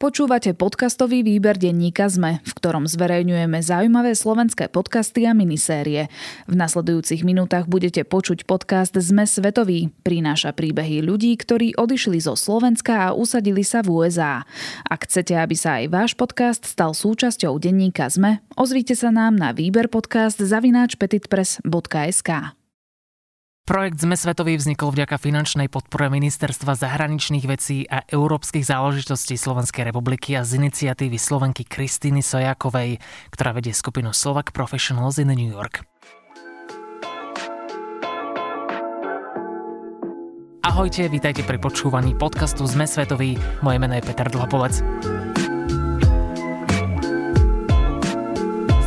Počúvate podcastový výber denníka ZME, v ktorom zverejňujeme zaujímavé slovenské podcasty a minisérie. V nasledujúcich minútach budete počuť podcast ZME Svetový. Prináša príbehy ľudí, ktorí odišli zo Slovenska a usadili sa v USA. Ak chcete, aby sa aj váš podcast stal súčasťou denníka ZME, ozvite sa nám na výber podcast zavináč petitpress.sk. Projekt Zme svetový vznikol vďaka finančnej podpore Ministerstva zahraničných vecí a európskych záležitostí Slovenskej republiky a z iniciatívy Slovenky Kristýny Sojakovej, ktorá vedie skupinu Slovak Professionals in New York. Ahojte, vítajte pri počúvaní podcastu Zme svetový. Moje meno je Peter Dlapovec.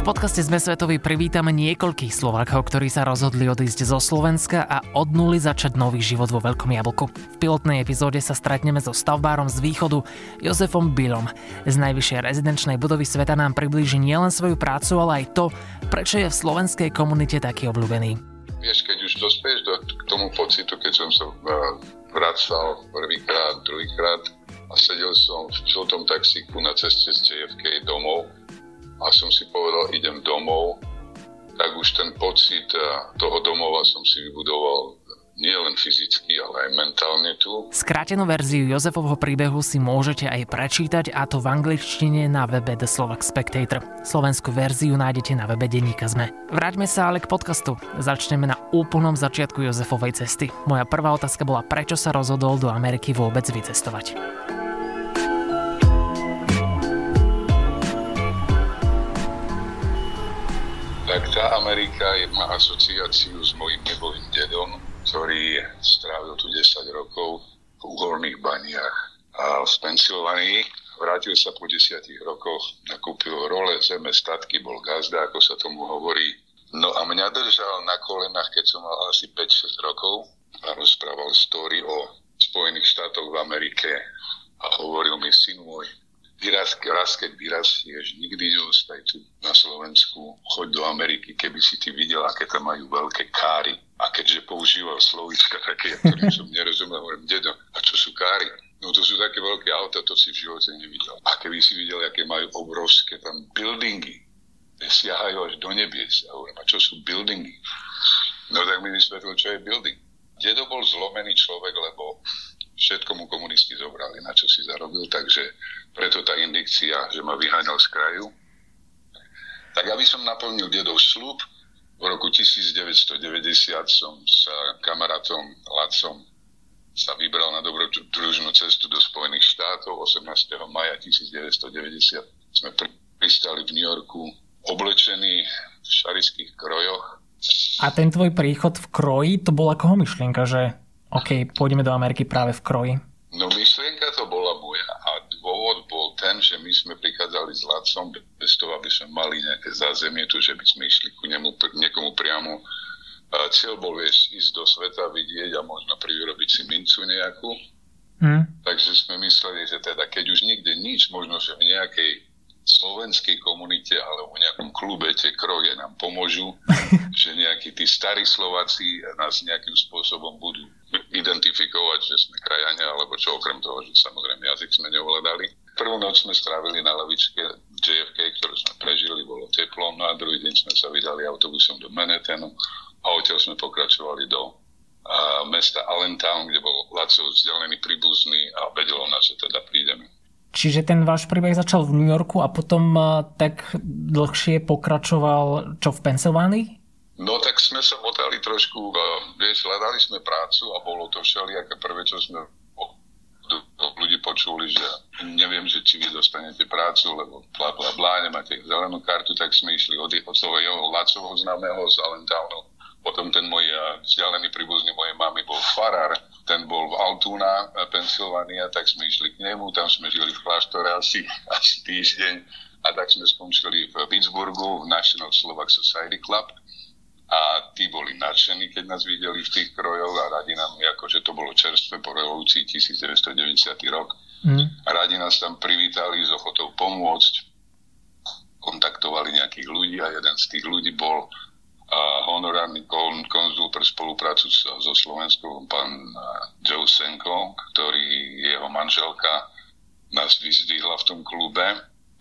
Podcaste Sme svetovi privítame niekoľkých Slovákov, ktorí sa rozhodli odísť zo Slovenska a od nuly začať nový život vo Veľkom jablku. V pilotnej epizóde sa stretneme so stavbárom z východu Jozefom Bilom. Z najvyššej rezidenčnej budovy sveta nám priblíži nielen svoju prácu, ale aj to, prečo je v slovenskej komunite taký obľúbený. Vieš, keď už dospieš do, k tomu pocitu, keď som sa vracal prvýkrát, druhýkrát a sedel som v žltom taxíku na ceste z JFK domov, a som si povedal, idem domov, tak už ten pocit eh, toho domova som si vybudoval nie len fyzicky, ale aj mentálne tu. Skrátenú verziu Jozefovho príbehu si môžete aj prečítať a to v angličtine na webe The Slovak Spectator. Slovenskú verziu nájdete na webe Denníka Zme. Vráťme sa ale k podcastu. Začneme na úplnom začiatku Jozefovej cesty. Moja prvá otázka bola, prečo sa rozhodol do Ameriky vôbec vycestovať. Tak tá Amerika je, má asociáciu s mojim nebovým dedom, ktorý strávil tu 10 rokov v uhorných baniach a v Pensylvánii. Vrátil sa po 10 rokoch, nakúpil role, zeme, statky, bol gazda, ako sa tomu hovorí. No a mňa držal na kolenách, keď som mal asi 5-6 rokov a rozprával story o Spojených štátoch v Amerike a hovoril mi, syn môj, Vyraz, raz, keď vyrastieš, nikdy neostaj tu na Slovensku, choď do Ameriky, keby si ty videl, aké tam majú veľké káry. A keďže používal slovička také, ktorým som nerozumel, hovorím, dedo, a čo sú káry? No to sú také veľké auta, to si v živote nevidel. A keby si videl, aké majú obrovské tam buildingy, siahajú až do nebies. A hovorím, a čo sú buildingy? No tak mi vysvetlil, čo je building. Dedo bol zlomený človek, lebo všetko mu komunisti zobrali, na čo si zarobil, takže preto tá indikcia, že ma vyháňal z kraju. Tak aby som naplnil dedov slúb, v roku 1990 som sa kamarátom Lacom sa vybral na dobrodružnú cestu do Spojených štátov. 18. maja 1990 sme pristali v New Yorku oblečení v šarických krojoch. A ten tvoj príchod v kroji, to bola koho myšlienka, že OK, pôjdeme do Ameriky práve v kroji? No myšlienka to bola moja a dôvod bol ten, že my sme prichádzali s Lacom bez toho, aby sme mali nejaké zázemie tu, že by sme išli ku nemu, niekomu priamo. A cieľ bol vieš, ísť do sveta, vidieť a možno privyrobiť si mincu nejakú. Mm. Takže sme mysleli, že teda keď už nikde nič, možno, že v nejakej slovenskej komunite alebo nejakom klube tie kroje nám pomôžu, že nejakí tí starí Slováci nás nejakým spôsobom budú identifikovať, že sme krajania, alebo čo okrem toho, že samozrejme jazyk sme neovládali. Prvú noc sme strávili na lavičke JFK, ktorú sme prežili, bolo teplo, no a druhý deň sme sa vydali autobusom do Manhattanu a odtiaľ sme pokračovali do a, mesta Allentown, kde bol Laco vzdialený príbuzný a vedelo nás, že teda prídeme. Čiže ten váš príbeh začal v New Yorku a potom tak dlhšie pokračoval čo v Pensylvánii? No tak sme sa motali trošku, vieš, hľadali sme prácu a bolo to všelijaké prvé, čo sme od ľudí počuli, že neviem, že či vy dostanete prácu, lebo bla bla bla, nemáte zelenú kartu, tak sme išli od, od svojho Lacovho známeho z Allentownu. Potom ten môj vzdialený príbuzný mojej mamy bol farár, ten bol v Altoona, Pensylvánia, tak sme išli k nemu, tam sme žili v kláštore asi, asi týždeň a tak sme skončili v Pittsburghu v National Slovak Society Club a tí boli nadšení, keď nás videli v tých krojoch a radi nám, akože to bolo čerstvé po revolúcii 1990 rok, mm. a radi nás tam privítali s ochotou pomôcť, kontaktovali nejakých ľudí a jeden z tých ľudí bol uh, honorárny kon, konzul pre spoluprácu so, so Slovenskou, pán uh, Joe Senko, ktorý jeho manželka nás vyzdvihla v tom klube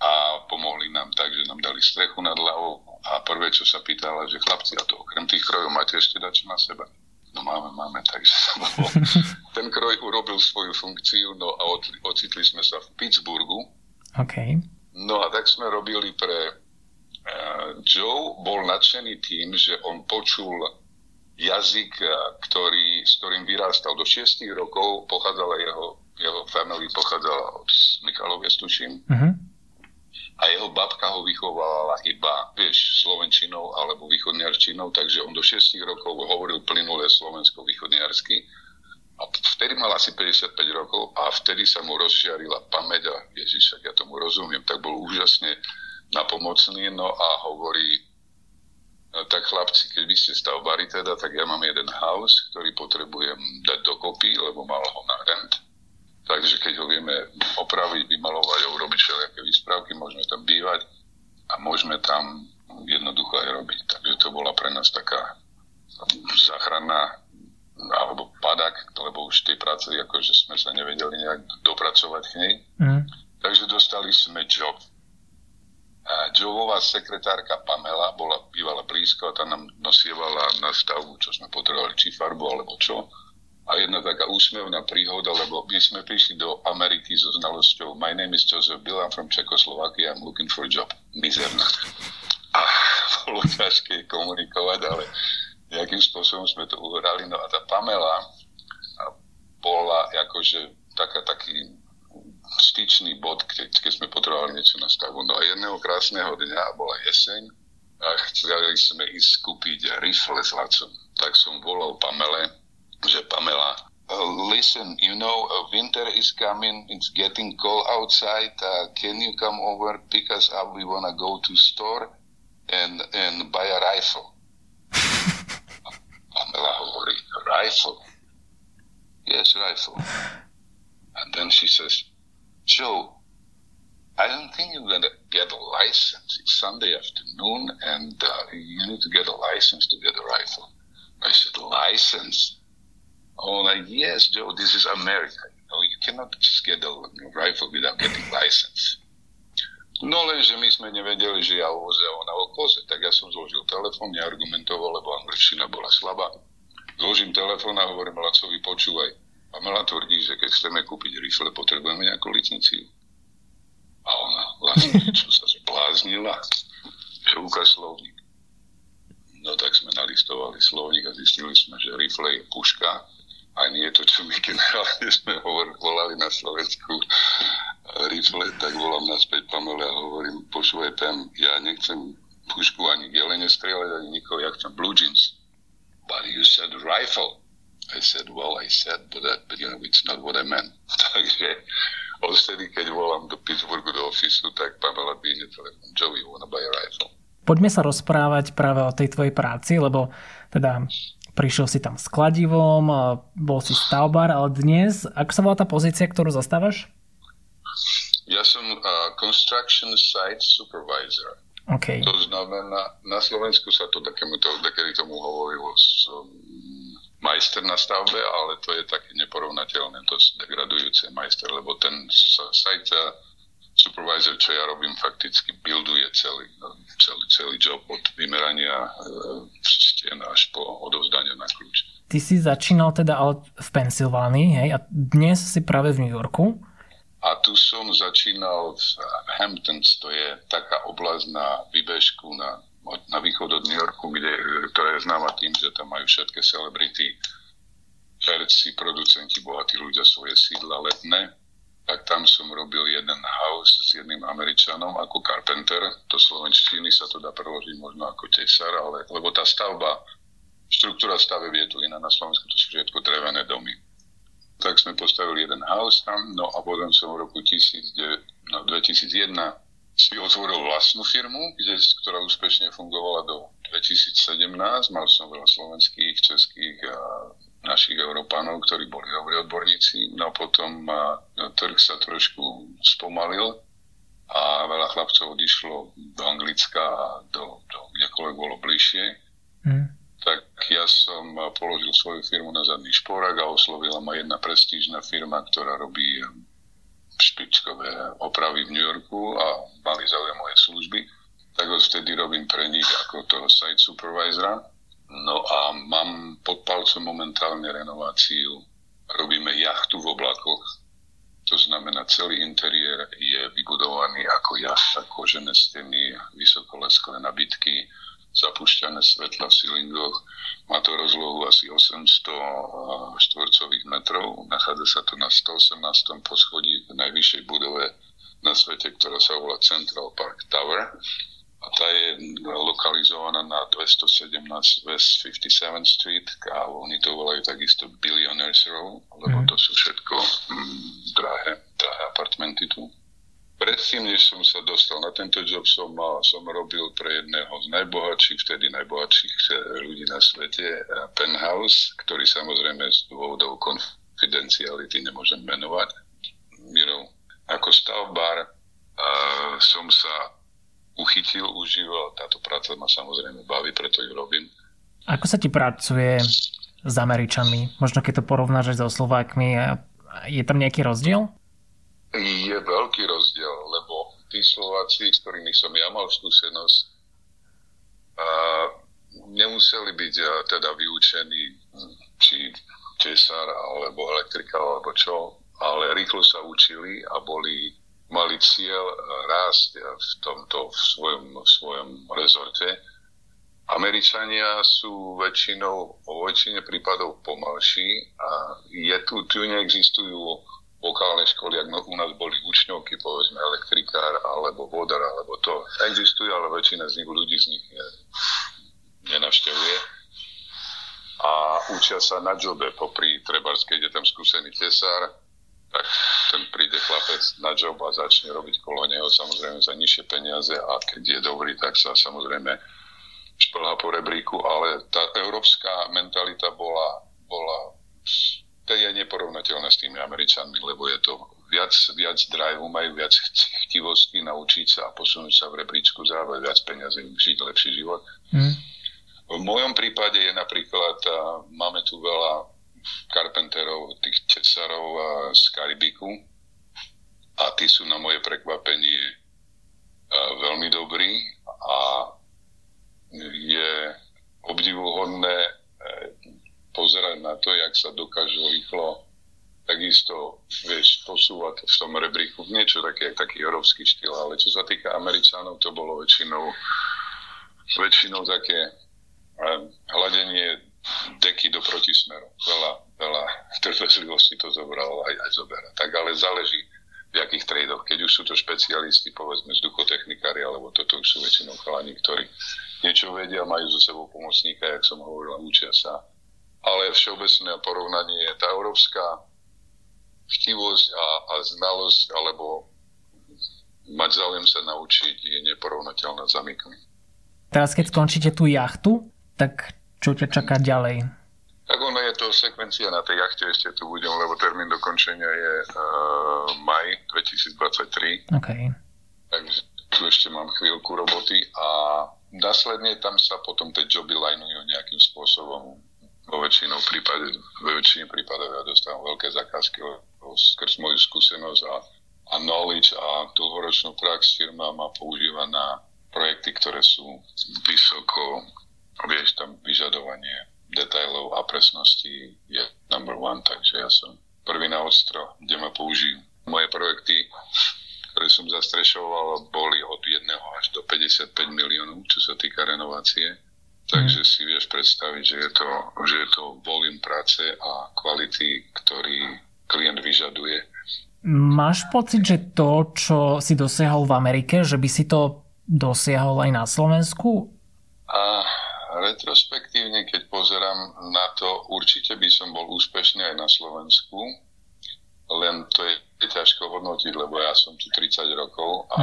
a pomohli nám tak, že nám dali strechu nad hlavou a prvé, čo sa pýtala, že chlapci, a to okrem tých krojov máte ešte dačo na seba? No máme, máme, takže ten kroj urobil svoju funkciu, no a ocitli sme sa v Pittsburghu. Okay. No a tak sme robili pre Joe, bol nadšený tým, že on počul jazyk, eh, ktorý, s ktorým vyrástal do 6 rokov, pochádzala jeho, jeho family pochádzala od Michalovia, tuším. Uh-huh. A jeho babka ho vychovala iba, vieš, slovenčinou alebo východniarčinou, takže on do 6 rokov hovoril plynule slovensko-východniarsky. A vtedy mal asi 55 rokov a vtedy sa mu rozžiarila pamäť a Ježiš, ja tomu rozumiem, tak bol úžasne napomocný, no a hovorí, No, tak chlapci, keď vy ste stavbari teda, tak ja mám jeden house, ktorý potrebujem dať dokopy, lebo mal ho na rent. Takže keď ho vieme opraviť, vymalovať a urobiť všelijaké výspravky, môžeme tam bývať a môžeme tam jednoducho aj robiť. Takže to bola pre nás taká záchranná alebo padak, lebo už tej práce akože sme sa nevedeli nejak dopracovať k nej. Mm. Takže dostali sme job Joeová sekretárka Pamela bola bývala blízko a tá nám nosievala na stavbu, čo sme potrebovali, či farbu alebo čo. A jedna taká úsmevná príhoda, lebo my sme prišli do Ameriky so znalosťou My name is Joseph Bill, I'm from Czechoslovakia, I'm looking for a job. Mizerná. A bolo ťažké komunikovať, ale nejakým spôsobom sme to uhrali. No a tá Pamela bola akože taká, taký styčný bod, keď, keď sme potrebovali niečo na stavu. No a jedného krásneho dňa, bola jeseň, a chceli sme ísť kúpiť rifle s Lacom. Tak som volal Pamele, že Pamela, listen, you know, winter is coming, it's getting cold outside, uh, can you come over, pick us up, we wanna go to store and, and buy a rifle. Pamela hovorí, rifle? Yes, rifle. And then she says, Joe, I don't think you're going to get a license. It's Sunday afternoon, and uh, you need to get a license to get a rifle. I said, license? Oh, like, yes, Joe, this is America. You know, you cannot just get a rifle without getting license. No lenže my sme nevedeli, že ja voze ona o koze, tak ja som zložil telefón, neargumentoval, lebo angličtina bola slabá. Zložím telefón a hovorím Lacovi, počúvaj, Pamela tvrdí, že keď chceme kúpiť rifle, potrebujeme nejakú licenciu. A ona vlastne, čo sa zbláznila, že ukáž slovník. No tak sme nalistovali slovník a zistili sme, že rifle je puška a nie je to, čo my generálne sme hovorili, volali na Slovensku rifle, tak volám naspäť Pamela a hovorím, počúvaj tam, ja nechcem pušku ani gelene strieľať, ani nikoho, ja chcem blue jeans. But you said rifle. I said, well, I said, but, that, but you know, it's not what I meant. Takže odtedy, keď volám do Pittsburghu do ofisu, tak Pamela dvíne telefon, Joey, you wanna buy a rifle? Poďme sa rozprávať práve o tej tvojej práci, lebo teda prišiel si tam s kladivom, bol si stavbar, ale dnes, ako sa volá tá pozícia, ktorú zastávaš? Ja som uh, construction site supervisor. Okay. To znamená, na Slovensku sa to takému to, takedy tomu hovorilo som majster na stavbe, ale to je také neporovnateľné, to degradujúce majster, lebo ten site supervisor, čo ja robím, fakticky builduje celý, celý, celý job od vymerania e, stien až po odovzdanie na kľúč. Ty si začínal teda ale v Pensylvánii, hej, a dnes si práve v New Yorku. A tu som začínal v Hamptons, to je taká oblasť na výbežku na na východ od New Yorku, kde, ktorá je známa tým, že tam majú všetky celebrity, herci, producenti, bohatí ľudia svoje sídla letné, tak tam som robil jeden house s jedným Američanom ako carpenter. Do slovenštiny sa to dá preložiť možno ako tesar, ale, lebo tá stavba, štruktúra stave je tu iná na Slovensku, to sú všetko drevené domy. Tak sme postavili jeden house tam, no a potom som v roku 2009, no 2001 si otvoril vlastnú firmu, kde, ktorá úspešne fungovala do 2017. Mal som veľa slovenských, českých a našich Európanov, ktorí boli dobrí odborníci. No potom a, trh sa trošku spomalil a veľa chlapcov odišlo do Anglicka a do, do kdekoľvek bolo bližšie. Mm. Tak ja som položil svoju firmu na zadný šporak a oslovila ma jedna prestížna firma, ktorá robí špičkové opravy v New Yorku a mali záujem moje služby, tak vtedy robím pre nich ako toho site supervisora. No a mám pod palcom momentálne renováciu. Robíme jachtu v oblakoch. To znamená, celý interiér je vybudovaný ako jachta, kožené steny, vysokoleskové nabitky, zapušťané svetla v silingoch. Má to rozlohu asi 800 štvorcových metrov. Nachádza sa to na 118. poschodí v najvyššej budove na svete, ktorá sa volá Central Park Tower. A tá je lokalizovaná na 217 West 57th Street a oni to volajú takisto Billionaires Row, lebo mhm. to sú všetko mm, drahé, drahé apartmenty tu. Predtým, než som sa dostal na tento job, som, som robil pre jedného z najbohatších, vtedy najbohatších eh, ľudí na svete, eh, Penthouse, ktorý samozrejme z dôvodov konfidenciality nemôžem menovať. You ako stavbar uh, som sa uchytil, užíval. Táto práca ma samozrejme baví, preto ju robím. Ako sa ti pracuje s Američanmi? Možno keď to porovnáš so Slovákmi, je tam nejaký rozdiel? Je veľký rozdiel, lebo tí Slováci, s ktorými som ja mal skúsenosť, a nemuseli byť teda vyučení či tesár alebo elektrika alebo čo, ale rýchlo sa učili a boli, mali cieľ rásť v tomto v svojom, v svojom rezorte. Američania sú väčšinou, o väčšine prípadov pomalší a je tu, tu neexistujú vokálne školy, ak u nás boli učňovky, povedzme elektrikár alebo vodár, alebo to existuje, ale väčšina z nich ľudí z nich je, nenavštevuje. A učia sa na jobe, popri trebárs, keď je tam skúsený tesár, tak ten príde chlapec na job a začne robiť kolo neho samozrejme za nižšie peniaze a keď je dobrý, tak sa samozrejme šplhá po rebríku, ale tá európska mentalita bola, bola je neporovnateľné s tými Američanmi, lebo je to viac, viac drive, majú viac chtivosti naučiť sa a posunúť sa v rebríčku, zároveň viac peniazy, žiť lepší život. Mm. V mojom prípade je napríklad, máme tu veľa karpenterov, tých tesarov z Karibiku a tí sú na moje prekvapenie veľmi dobrí a je obdivuhodné pozerať na to, jak sa dokážu rýchlo takisto, vieš, posúvať v tom rebríku niečo také, taký európsky štýl, ale čo sa týka Američanov, to bolo väčšinou väčšinou také um, hľadenie deky do protismeru. Veľa, veľa trpezlivosti to zobralo aj, aj zobera. Tak ale záleží v akých tradoch. Keď už sú to špecialisti, povedzme vzduchotechnikári, alebo toto už sú väčšinou chalani, ktorí niečo vedia, majú zo sebou pomocníka, jak som hovoril, učia sa ale všeobecné porovnanie je tá európska chtivosť a, a znalosť alebo mať záujem sa naučiť je neporovnateľná za mykmi. Teraz keď skončíte tú jachtu, tak čo ťa čaká ďalej? Tak ono je to sekvencia na tej jachte, ešte tu budem, lebo termín dokončenia je uh, maj 2023. Okay. Takže tu ešte mám chvíľku roboty a následne tam sa potom tie joby linujú nejakým spôsobom vo väčšinou prípade, vo väčšine prípadov ja dostávam veľké zakázky skrz moju skúsenosť a, a knowledge a dlhoročnú prax firma ma používa na projekty, ktoré sú vysoko, vieš, tam vyžadovanie detailov a presnosti je number one, takže ja som prvý na ostro, kde ma použijú. Moje projekty, ktoré som zastrešoval, boli od 1 až do 55 miliónov, čo sa týka renovácie Takže si vieš predstaviť, že je to, že je to volím práce a kvality, ktorý klient vyžaduje. Máš pocit, že to, čo si dosiahol v Amerike, že by si to dosiahol aj na Slovensku? A retrospektívne, keď pozerám na to, určite by som bol úspešný aj na Slovensku, len to je ťažko hodnotiť, lebo ja som tu 30 rokov a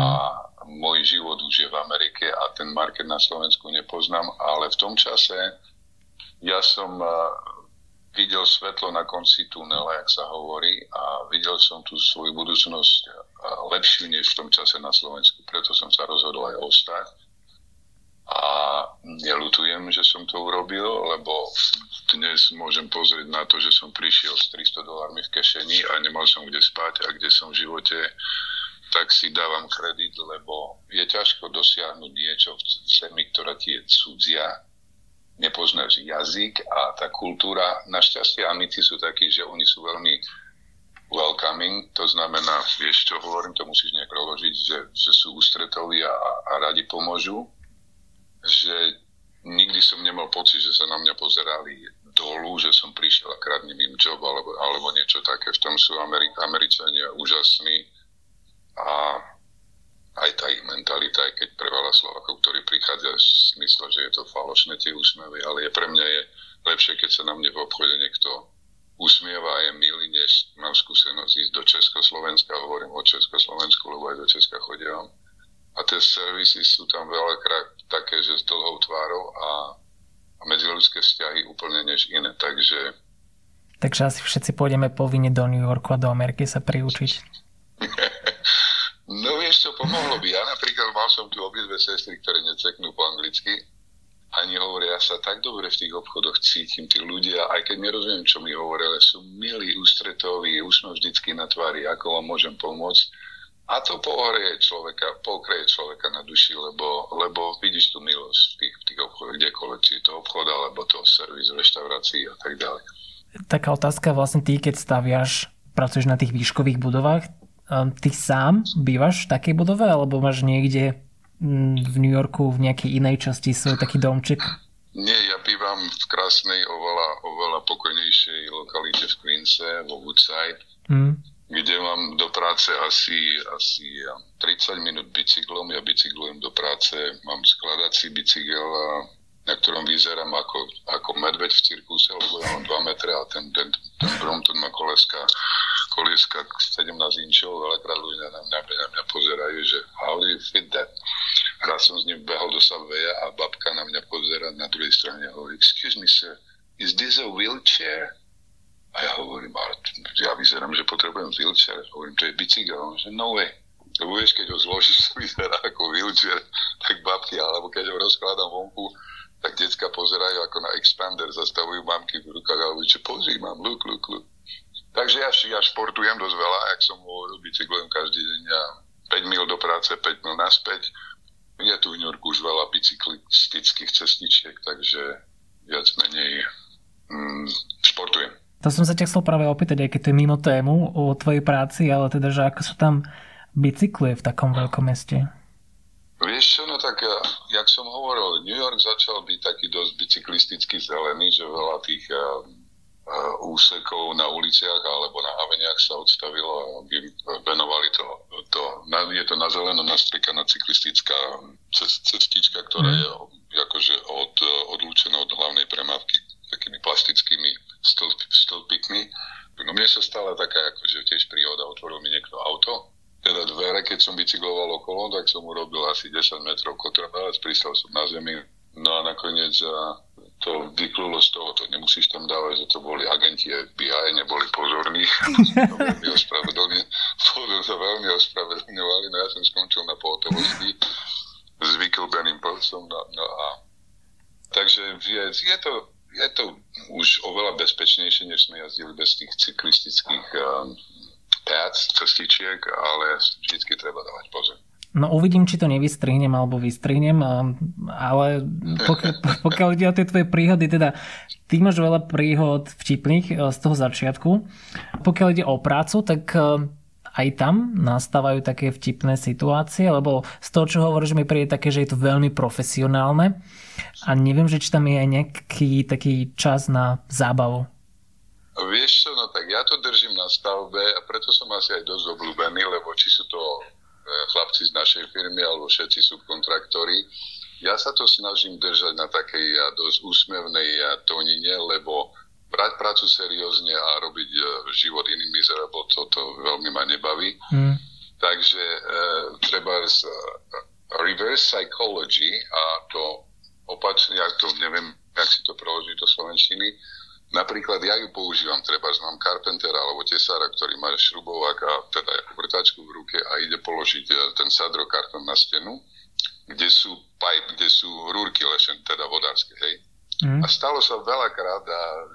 mm. môj život už je v Amerike a ten market na Slovensku nepoznám, ale v tom čase ja som videl svetlo na konci tunela, jak sa hovorí, a videl som tú svoju budúcnosť lepšiu než v tom čase na Slovensku, preto som sa rozhodol aj ostať. A nelutujem, že som to urobil, lebo dnes môžem pozrieť na to, že som prišiel s 300 dolármi v kešeni a nemal som kde spať a kde som v živote, tak si dávam kredit, lebo je ťažko dosiahnuť niečo v zemi, ktorá ti je cudzia, nepoznáš jazyk a tá kultúra, našťastie amici sú takí, že oni sú veľmi welcoming, to znamená, vieš čo hovorím, to musíš nejak preložiť, že, že sú ústretoví a, a radi pomôžu že nikdy som nemal pocit, že sa na mňa pozerali dolu, že som prišiel a kradnem im job alebo, alebo niečo také. V tom sú Ameri- Američania úžasní. A aj tá ich mentalita, aj keď pre veľa Slovakov, ktorí prichádza, si myslia, že je to falošné tie úsmevy, ale je pre mňa je lepšie, keď sa na mne v obchode niekto usmieva a je milý, než mám skúsenosť ísť do Československa, hovorím o Československu, lebo aj do Česka chodím a tie servisy sú tam veľakrát také, že s dlhou tvárou a, a medziludské vzťahy úplne než iné. Takže... Takže asi všetci pôjdeme povinne do New Yorku a do Ameriky sa priučiť. no vieš čo, pomohlo by. Ja napríklad mal som tu obidve sestry, ktoré neceknú po anglicky. Ani hovoria, ja sa tak dobre v tých obchodoch cítim, tí ľudia, aj keď nerozumiem, čo mi hovoria, sú milí, ústretoví, sme vždycky na tvári, ako vám môžem pomôcť a to pohreje človeka, pokreje človeka na duši, lebo, lebo vidíš tú milosť v tých, v tých obchodoch, kdekoľvek, či to obchod, alebo to servis, reštaurácií a tak ďalej. Taká otázka vlastne ty, keď staviaš, pracuješ na tých výškových budovách, um, ty sám bývaš v takej budove, alebo máš niekde mm, v New Yorku v nejakej inej časti svoj taký domček? Nie, ja bývam v krásnej, oveľa, oveľa pokojnejšej lokalite v Queense, vo Woodside. Mm kde mám do práce asi, asi 30 minút bicyklom. Ja bicyklujem do práce, mám skladací bicykel, na ktorom vyzerám ako, ako medveď v cirkuse, lebo ja mám 2 metre a ten, ten, ten Brompton má koleska, kolieska 17 inčov, veľakrát ľudia na mňa, na mňa pozerajú, že how do you fit that? Raz som s ním behol do Subwaya a babka na mňa pozera na druhej strane hovorí, excuse me sir, is this a wheelchair? A ja hovorím, ale ja vyzerám, že potrebujem wheelchair. Hovorím, to je bicykel. On že no way. Lebo vieš, keď ho zložíš, vyzerá ako wheelchair, tak babky, alebo keď ho rozkladám vonku, tak decka pozerajú ako na expander, zastavujú mamky v rukách, alebo že pozri, mám, look, look, look. Takže ja, ja športujem dosť veľa, jak som hovoril, bicyklujem každý deň ja 5 mil do práce, 5 mil naspäť. Je tu v New Yorku už veľa bicyklistických cestičiek, takže viac menej mm, športujem. To som sa ťa chcel práve opýtať, aj keď to je mimo tému o tvojej práci, ale teda, že ako sa tam bicykluje v takom veľkom meste? Vieš čo, no tak ja, jak som hovoril, New York začal byť taký dosť bicyklisticky zelený, že veľa tých uh, uh, úsekov na uliciach alebo na aveniach sa odstavilo a venovali to, to na, je to na zeleno nastrikaná cyklistická cestička, ktorá mm. je akože od, odlúčená od hlavnej premávky takými plastickými stĺp, stĺpikmi. No mne sa stala taká akože tiež príhoda, otvoril mi niekto auto, teda dvere, keď som bicykloval okolo, tak som urobil asi 10 metrov kotrmelec, pristal som na zemi, no a nakoniec to vyklulo z toho, to nemusíš tam dávať, že to boli agenti FBI, neboli pozorní. to veľmi ospravedlne, sa veľmi ospravedlňovali, no ja som skončil na pohotovosti s vyklbeným prstom, no, no a takže je, je to je to už oveľa bezpečnejšie, než sme jazdili bez tých cyklistických um, pads, cestičiek, ale vždycky treba dávať pozor. No uvidím, či to nevystrihnem alebo vystrihnem, um, ale pokiaľ, pokiaľ ide o tie tvoje príhody, teda ty máš veľa príhod vtipných uh, z toho začiatku. Pokiaľ ide o prácu, tak aj tam nastávajú také vtipné situácie, lebo z toho, čo hovoríš, mi príde také, že je to veľmi profesionálne a neviem, že či tam je aj nejaký taký čas na zábavu. Vieš čo, no tak ja to držím na stavbe a preto som asi aj dosť obľúbený, lebo či sú to e, chlapci z našej firmy alebo všetci sú kontraktori, ja sa to snažím držať na takej dosť úsmevnej tónine, lebo brať prácu seriózne a robiť uh, život iným miserable, toto veľmi ma nebaví. Mm. Takže uh, treba z, uh, reverse psychology a to opačne, ja to neviem, jak si to preložiť do slovenčiny, Napríklad ja ju používam, treba, že mám karpentera alebo tesára, ktorý má šrubovák a teda vrtačku v ruke a ide položiť e, ten sadrokartón na stenu, kde sú pipe, kde sú rúrky lešen, teda vodárske, hej. Mm. A stalo sa veľakrát,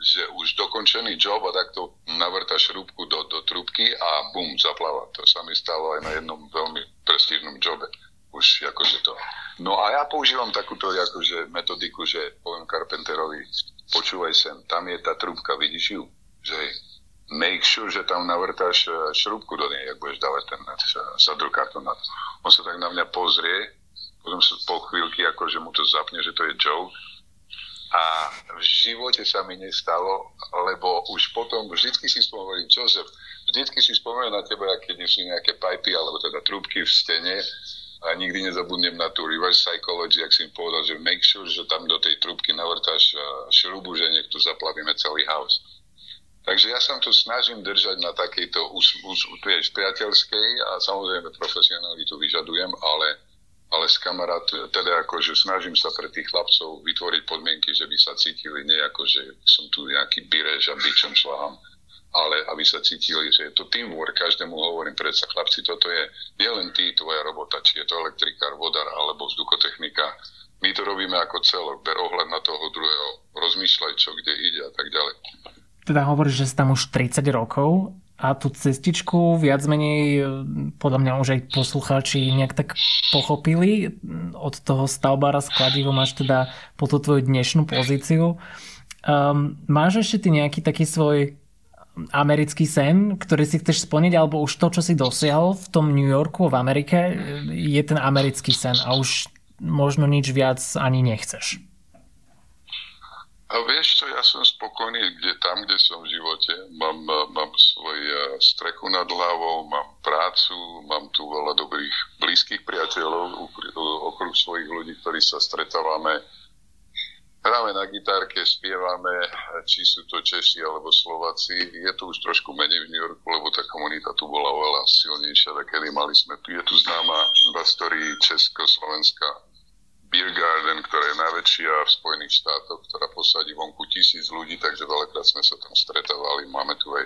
že už dokončený job a takto navrta šrúbku do, do trúbky a bum, zapláva. To sa mi stalo aj na jednom veľmi prestížnom jobe. Už akože to. No a ja používam takúto akože metodiku, že poviem Carpenterovi, počúvaj sem, tam je tá trúbka, vidíš ju? Že make sure, že tam navrtáš e, šrúbku do nej, ak budeš dávať ten saddle karton na to. On sa tak na mňa pozrie, potom sa po chvíľky akože mu to zapne, že to je joke a v živote sa mi nestalo, lebo už potom vždycky si spomenul, Joseph, vždycky si spomenul na teba, keď sú nejaké pipy alebo teda trúbky v stene a nikdy nezabudnem na tú reverse psychology, ak si mi povedal, že make sure, že tam do tej trúbky navrtáš šrubu, že niekto zaplavíme celý house. Takže ja sa to snažím držať na takejto už, už, priateľskej a samozrejme profesionalitu vyžadujem, ale ale s kamarát, teda ako, že snažím sa pre tých chlapcov vytvoriť podmienky, že by sa cítili nie ako, že som tu nejaký birež a bičom šlahám, ale aby sa cítili, že je to teamwork, každému hovorím predsa, chlapci, toto je nielen ty, tvoja robota, či je to elektrikár, vodár alebo vzduchotechnika, my to robíme ako celok, ber ohľad na toho druhého, rozmýšľaj, čo kde ide a tak ďalej. Teda hovoríš, že si tam už 30 rokov a tú cestičku viac menej e, podľa mňa už aj poslucháči nejak tak pochopili. Od toho stavbára s kladivom máš teda po tú tvoju dnešnú pozíciu. Um, máš ešte ty nejaký taký svoj americký sen, ktorý si chceš splniť, alebo už to, čo si dosiahol v tom New Yorku, v Amerike, je ten americký sen a už možno nič viac ani nechceš? A vieš čo, ja som spokojný kde, tam, kde som v živote. Mám, mám svoj e, strechu nad hlavou, mám prácu, mám tu veľa dobrých blízkych priateľov okruh svojich ľudí, ktorí sa stretávame. Hráme na gitárke, spievame, či sú to Češi alebo Slováci. Je to už trošku menej v New Yorku, lebo tá komunita tu bola oveľa silnejšia. Kedy mali sme, tu je tu známa v histórii Československa Beer Garden, ktorá je najväčšia v Spojených štátoch, ktorá posadí vonku tisíc ľudí, takže veľakrát sme sa tam stretávali. Máme tu aj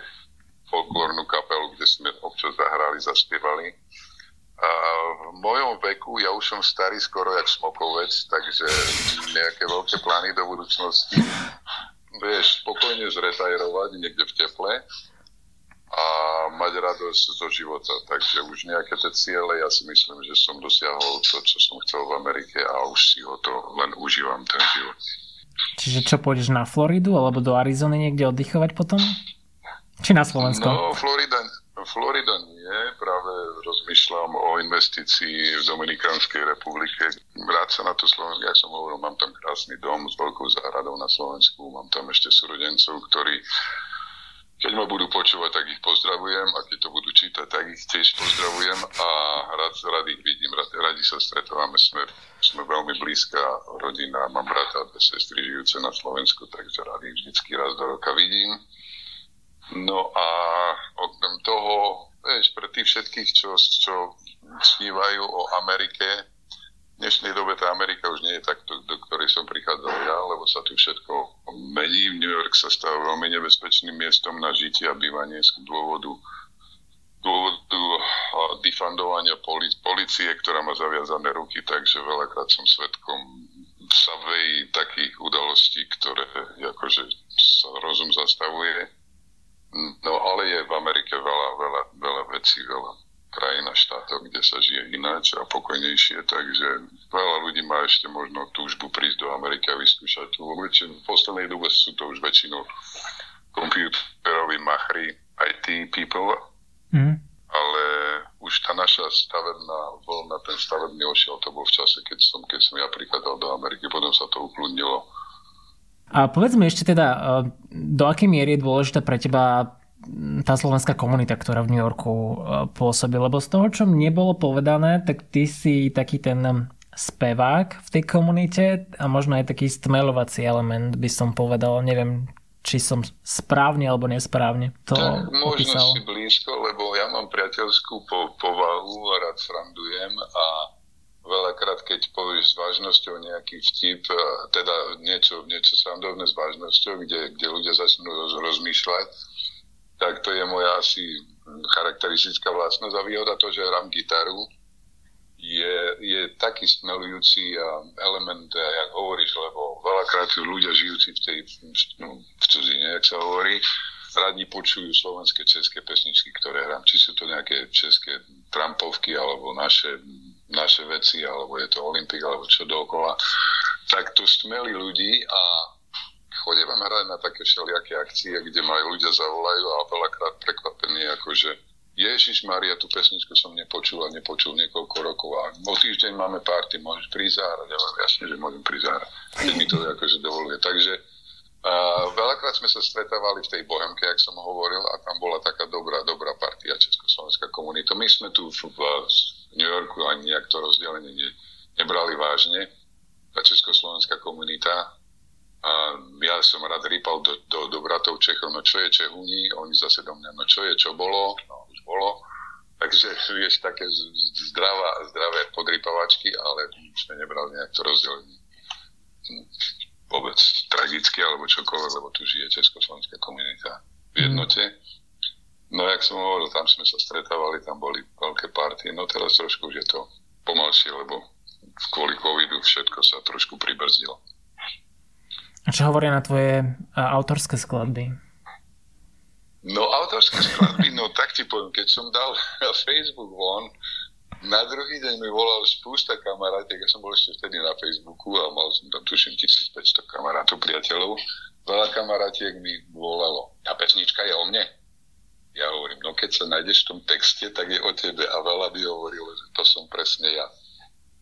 folklórnu kapelu, kde sme občas zahrali, zaspievali. A v mojom veku, ja už som starý skoro jak smokovec, takže nejaké veľké plány do budúcnosti. Vieš, spokojne zretajrovať niekde v teple a mať radosť zo života. Takže už nejaké tie ciele, ja si myslím, že som dosiahol to, čo som chcel v Amerike a už si ho to len užívam ten život. Čiže čo, pôjdeš na Floridu alebo do Arizony niekde oddychovať potom? Či na Slovensko? No, Florida, Florida nie, práve rozmýšľam o investícii v Dominikánskej republike. Vráť sa na to Slovensko, ja som hovoril, mám tam krásny dom s veľkou záhradou na Slovensku, mám tam ešte súrodencov, ktorí keď ma budú počúvať, tak ich pozdravujem. A keď to budú čítať, tak ich tiež pozdravujem. A rád, rád ich vidím, rád, radi sa stretávame, sme, sme veľmi blízka rodina, mám brata a dve sestry žijúce na Slovensku, takže rád ich vždycky raz do roka vidím. No a okrem toho, vieš, pre tých všetkých, čo, čo snívajú o Amerike, v dnešnej dobe tá Amerika už nie je tak, do, ktorej som prichádzal ja, lebo sa tu všetko mení. New York sa stáva veľmi nebezpečným miestom na žitie a bývanie z dôvodu dôvodu difandovania policie, ktorá má zaviazané ruky, takže veľakrát som svetkom vejí takých udalostí, ktoré akože sa rozum zastavuje. No ale je v Amerike veľa, veľa, veľa vecí, veľa krajina štátov, kde sa žije ináč a pokojnejšie, takže veľa ľudí má ešte možno túžbu prísť do Ameriky a vyskúšať tu. V poslednej dobe sú to už väčšinou kompiúteroví machri, IT people, mm. ale už tá naša stavebná voľna, ten stavebný ošiel, to bol v čase, keď som, keď som ja prichádzal do Ameriky, potom sa to ukludnilo. A povedz mi ešte teda, e, do akej miery je dôležité pre teba tá slovenská komunita, ktorá v New Yorku e, pôsobí. Lebo z toho, čo mne bolo povedané, tak ty si taký ten spevák v tej komunite a možno aj taký stmelovací element by som povedal. Neviem, či som správne alebo nesprávne to tak, možno opísal. si blízko, lebo ja mám priateľskú po, povahu a rád frandujem a veľakrát, keď povieš s vážnosťou nejaký vtip, teda niečo, niečo srandovné s vážnosťou, kde, kde ľudia začnú roz, rozmýšľať, tak to je moja asi charakteristická vlastnosť a výhoda to, že hrám gitaru, je, je taký smelujúci element, jak hovoríš, lebo veľakrát ľudia žijúci v tej no, v cudzine, jak sa hovorí, radi počujú slovenské české pesničky, ktoré hrám. Či sú to nejaké české Trumpovky, alebo naše, naše veci, alebo je to Olympik, alebo čo dookola. Tak to stmeli ľudí a chodíme hrať na také všelijaké akcie, kde ma ľudia zavolajú a veľakrát prekvapení, akože Ježiš Maria, tú pesničku som nepočul a nepočul niekoľko rokov a o týždeň máme party, môžeš zahrať. Ja jasne, že môžem prísť zahrať, keď mi to akože dovoluje. Takže Uh, veľakrát sme sa stretávali v tej Bohemke, jak som hovoril, a tam bola taká dobrá, dobrá partia Československá komunita. My sme tu v, v New Yorku ani nejak to rozdelenie ne, nebrali vážne. Tá Československá komunita. A ja som rád rýpal do, do, do bratov Čechov, no čo je Čehuni, oni zase do mňa, no čo je, čo bolo, no už bolo. Takže vieš, také zdravá, zdravé podrypavačky, ale sme nebrali nejak to rozdelenie vôbec tragicky alebo čokoľvek, lebo tu žije československá komunita v jednote. No jak som hovoril, tam sme sa stretávali, tam boli veľké party, no teraz trošku už je to pomalšie, lebo kvôli covidu všetko sa trošku pribrzdilo. A čo hovoria na tvoje autorské skladby? No autorské skladby, no tak ti poviem, keď som dal Facebook von, na druhý deň mi volal spústa kamarátiek, ja som bol ešte vtedy na Facebooku a mal som tam tuším 1500 kamarátov, priateľov. Veľa kamarátiek mi volalo, tá pesnička je o mne. Ja hovorím, no keď sa nájdeš v tom texte, tak je o tebe. A veľa by hovorilo, že to som presne ja.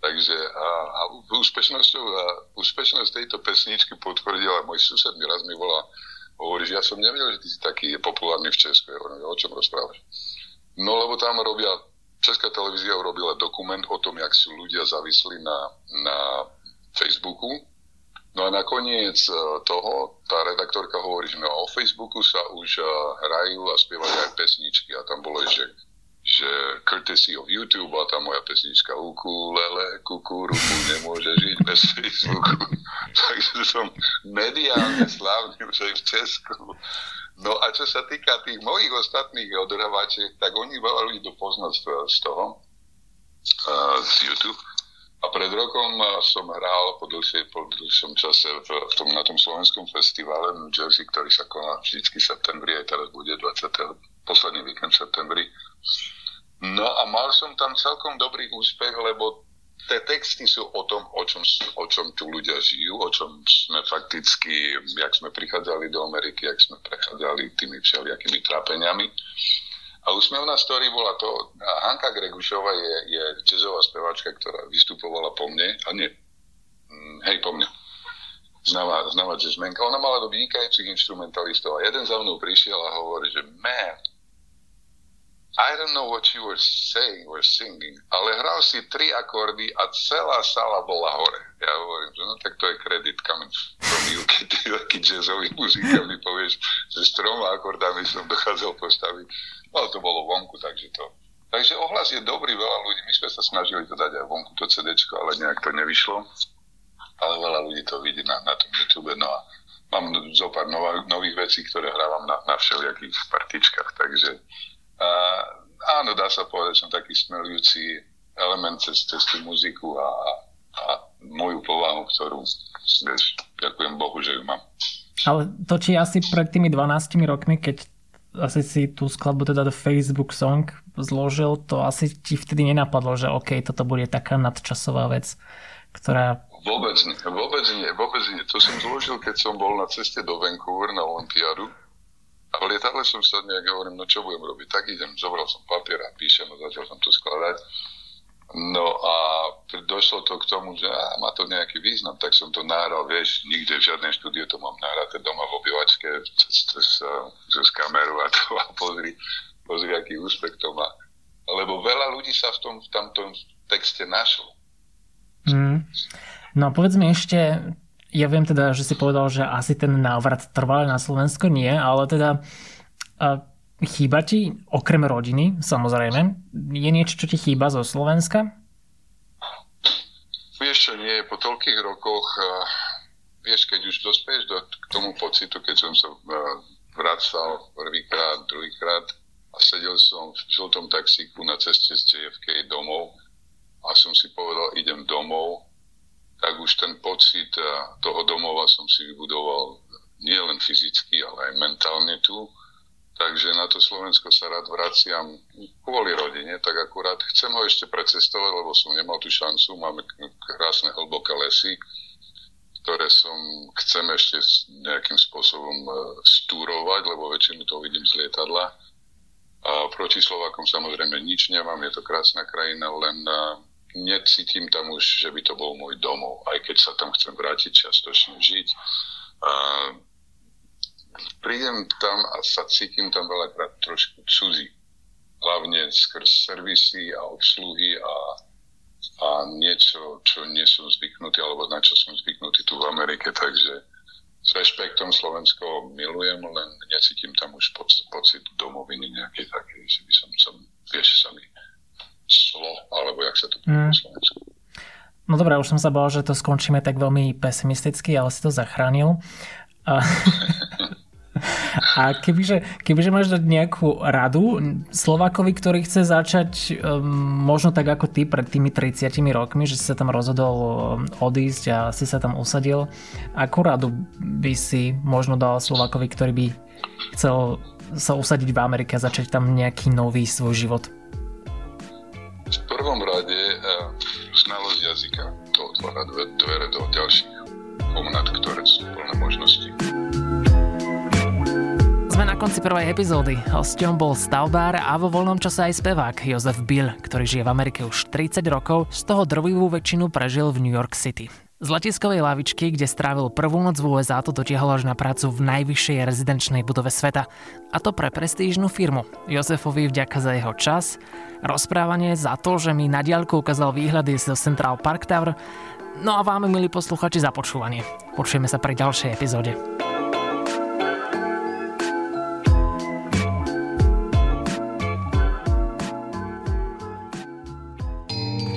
Takže a, a úspešnosťou, a úspešnosť tejto pesničky potvrdila, môj sused mi raz mi volá, hovorí, že ja som nevedel, že ty si taký populárny v Česku. Ja hovorím, o čom rozprávaš? No lebo tam robia Česká televízia urobila dokument o tom, jak sú ľudia zavisli na, na Facebooku. No a nakoniec e, toho tá redaktorka hovorí, že no, o Facebooku sa už uh, hrajú a spievajú aj pesničky a tam bolo, že že courtesy of YouTube a tá moja pesnička ukulele, kukuruku nemôže žiť bez Facebooku. Takže som mediálne slávny už aj v Česku. No a čo sa týka tých mojich ostatných odhrávačiek, tak oni veľa ľudí poznať z toho, z YouTube. A pred rokom som hral po, dlhšej, po dlhšom čase v, v tom, na tom slovenskom festivale v New Jersey, ktorý sa koná vždycky v septembri, aj teraz bude 20. posledný víkend septembri. No a mal som tam celkom dobrý úspech, lebo tie texty sú o tom, o čom, o čom tu ľudia žijú, o čom sme fakticky, jak sme prichádzali do Ameriky, jak sme prechádzali tými všelijakými trápeniami. A úsmevná story bola to, Hanka Gregušova je, je jazzová speváčka, ktorá vystupovala po mne, a nie, mm, hej, po mne, známa, známa jazzmenka. Ona mala do vynikajúcich instrumentalistov a jeden za mnou prišiel a hovorí, že man, i don't know what you were saying or singing, ale hral si tri akordy a celá sala bola hore. Ja hovorím, že no tak to je credit coming from you, keď ty taký jazzový muzika mi povieš, že s troma akordami som dochádzal postaviť. Ale to bolo vonku, takže to. Takže ohlas je dobrý, veľa ľudí. My sme sa snažili to dať aj vonku, to CD, ale nejak to nevyšlo. Ale veľa ľudí to vidí na, na tom YouTube. No a mám zo pár nových vecí, ktoré hrávam na, na všelijakých partičkách, takže a, áno, dá sa povedať, som taký smelujúci element cez, cez tú muziku a, a moju povahu, ktorú vieš, ďakujem Bohu, že ju mám. Ale to, či asi pred tými 12 rokmi, keď asi si tú skladbu, teda do Facebook Song zložil, to asi ti vtedy nenapadlo, že OK, toto bude taká nadčasová vec, ktorá... Vôbec nie, vôbec nie, vôbec nie. To som zložil, keď som bol na ceste do Vancouver na Olympiádu a v lietadle som sa nejak hovorím, no čo budem robiť, tak idem, zobral som papier a píšem a začal som to skladať. No a došlo to k tomu, že á, má to nejaký význam, tak som to nahral, vieš, nikde v žiadnej štúdiu to mám nahraté doma v obývačke cez, cez, cez kameru a to a pozri, pozri, aký úspech to má. Lebo veľa ľudí sa v tom v tamtom texte našlo. Mm. No povedz mi ešte, ja viem teda, že si povedal, že asi ten návrat trval na Slovensko nie, ale teda chýba ti, okrem rodiny, samozrejme, je niečo, čo ti chýba zo Slovenska? Vieš čo, nie, po toľkých rokoch, vieš, keď už dospieš do, k tomu pocitu, keď som sa vracal prvýkrát, druhýkrát a sedel som v žltom taxíku na ceste z JFK domov a som si povedal, idem domov, tak už ten pocit toho domova som si vybudoval nie len fyzicky, ale aj mentálne tu. Takže na to Slovensko sa rád vraciam kvôli rodine, tak akurát chcem ho ešte precestovať, lebo som nemal tú šancu. Máme krásne hlboké lesy, ktoré som chcem ešte nejakým spôsobom e, stúrovať, lebo väčšinu to vidím z lietadla. A proti Slovakom samozrejme nič nemám, je to krásna krajina, len e, necítim tam už, že by to bol môj domov, aj keď sa tam chcem vrátiť častočne žiť. A prídem tam a sa cítim tam veľakrát trošku cudzí. Hlavne skrz servisy a obsluhy a, a niečo, čo nie som zvyknutý, alebo na čo som zvyknutý tu v Amerike, takže s rešpektom Slovensko milujem, len necítim tam už pocit, domoviny nejakej také, že by som, som vieš, sa mi slo, alebo jak sa to povie mm. Slovensku. No dobré, už som sa bol, že to skončíme tak veľmi pesimisticky, ale si to zachránil. A, a kebyže, kebyže máš dať nejakú radu Slovákovi, ktorý chce začať um, možno tak ako ty pred tými 30 rokmi, že si sa tam rozhodol um, odísť a si sa tam usadil, akú radu by si možno dal Slovákovi, ktorý by chcel sa usadiť v Amerike a začať tam nejaký nový svoj život? Prvom rade uh, znalosť jazyka. To otvára dvere do ďalších komnát, ktoré sú plné možnosti. Sme na konci prvej epizódy. Hostom bol stavbár a vo voľnom čase aj spevák Jozef Bill, ktorý žije v Amerike už 30 rokov, z toho drvivú väčšinu prežil v New York City. Z letiskovej lavičky, kde strávil prvú noc v USA, to dotiahol až na prácu v najvyššej rezidenčnej budove sveta. A to pre prestížnu firmu. Jozefovi vďaka za jeho čas, rozprávanie za to, že mi na diaľku ukázal výhľady z Central Park Tower, no a vám, milí posluchači, za počúvanie. Počujeme sa pri ďalšej epizóde.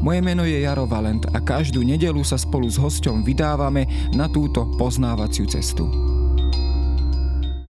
Moje meno je Jaro Valent a každú nedelu sa spolu s hosťom vydávame na túto poznávaciu cestu.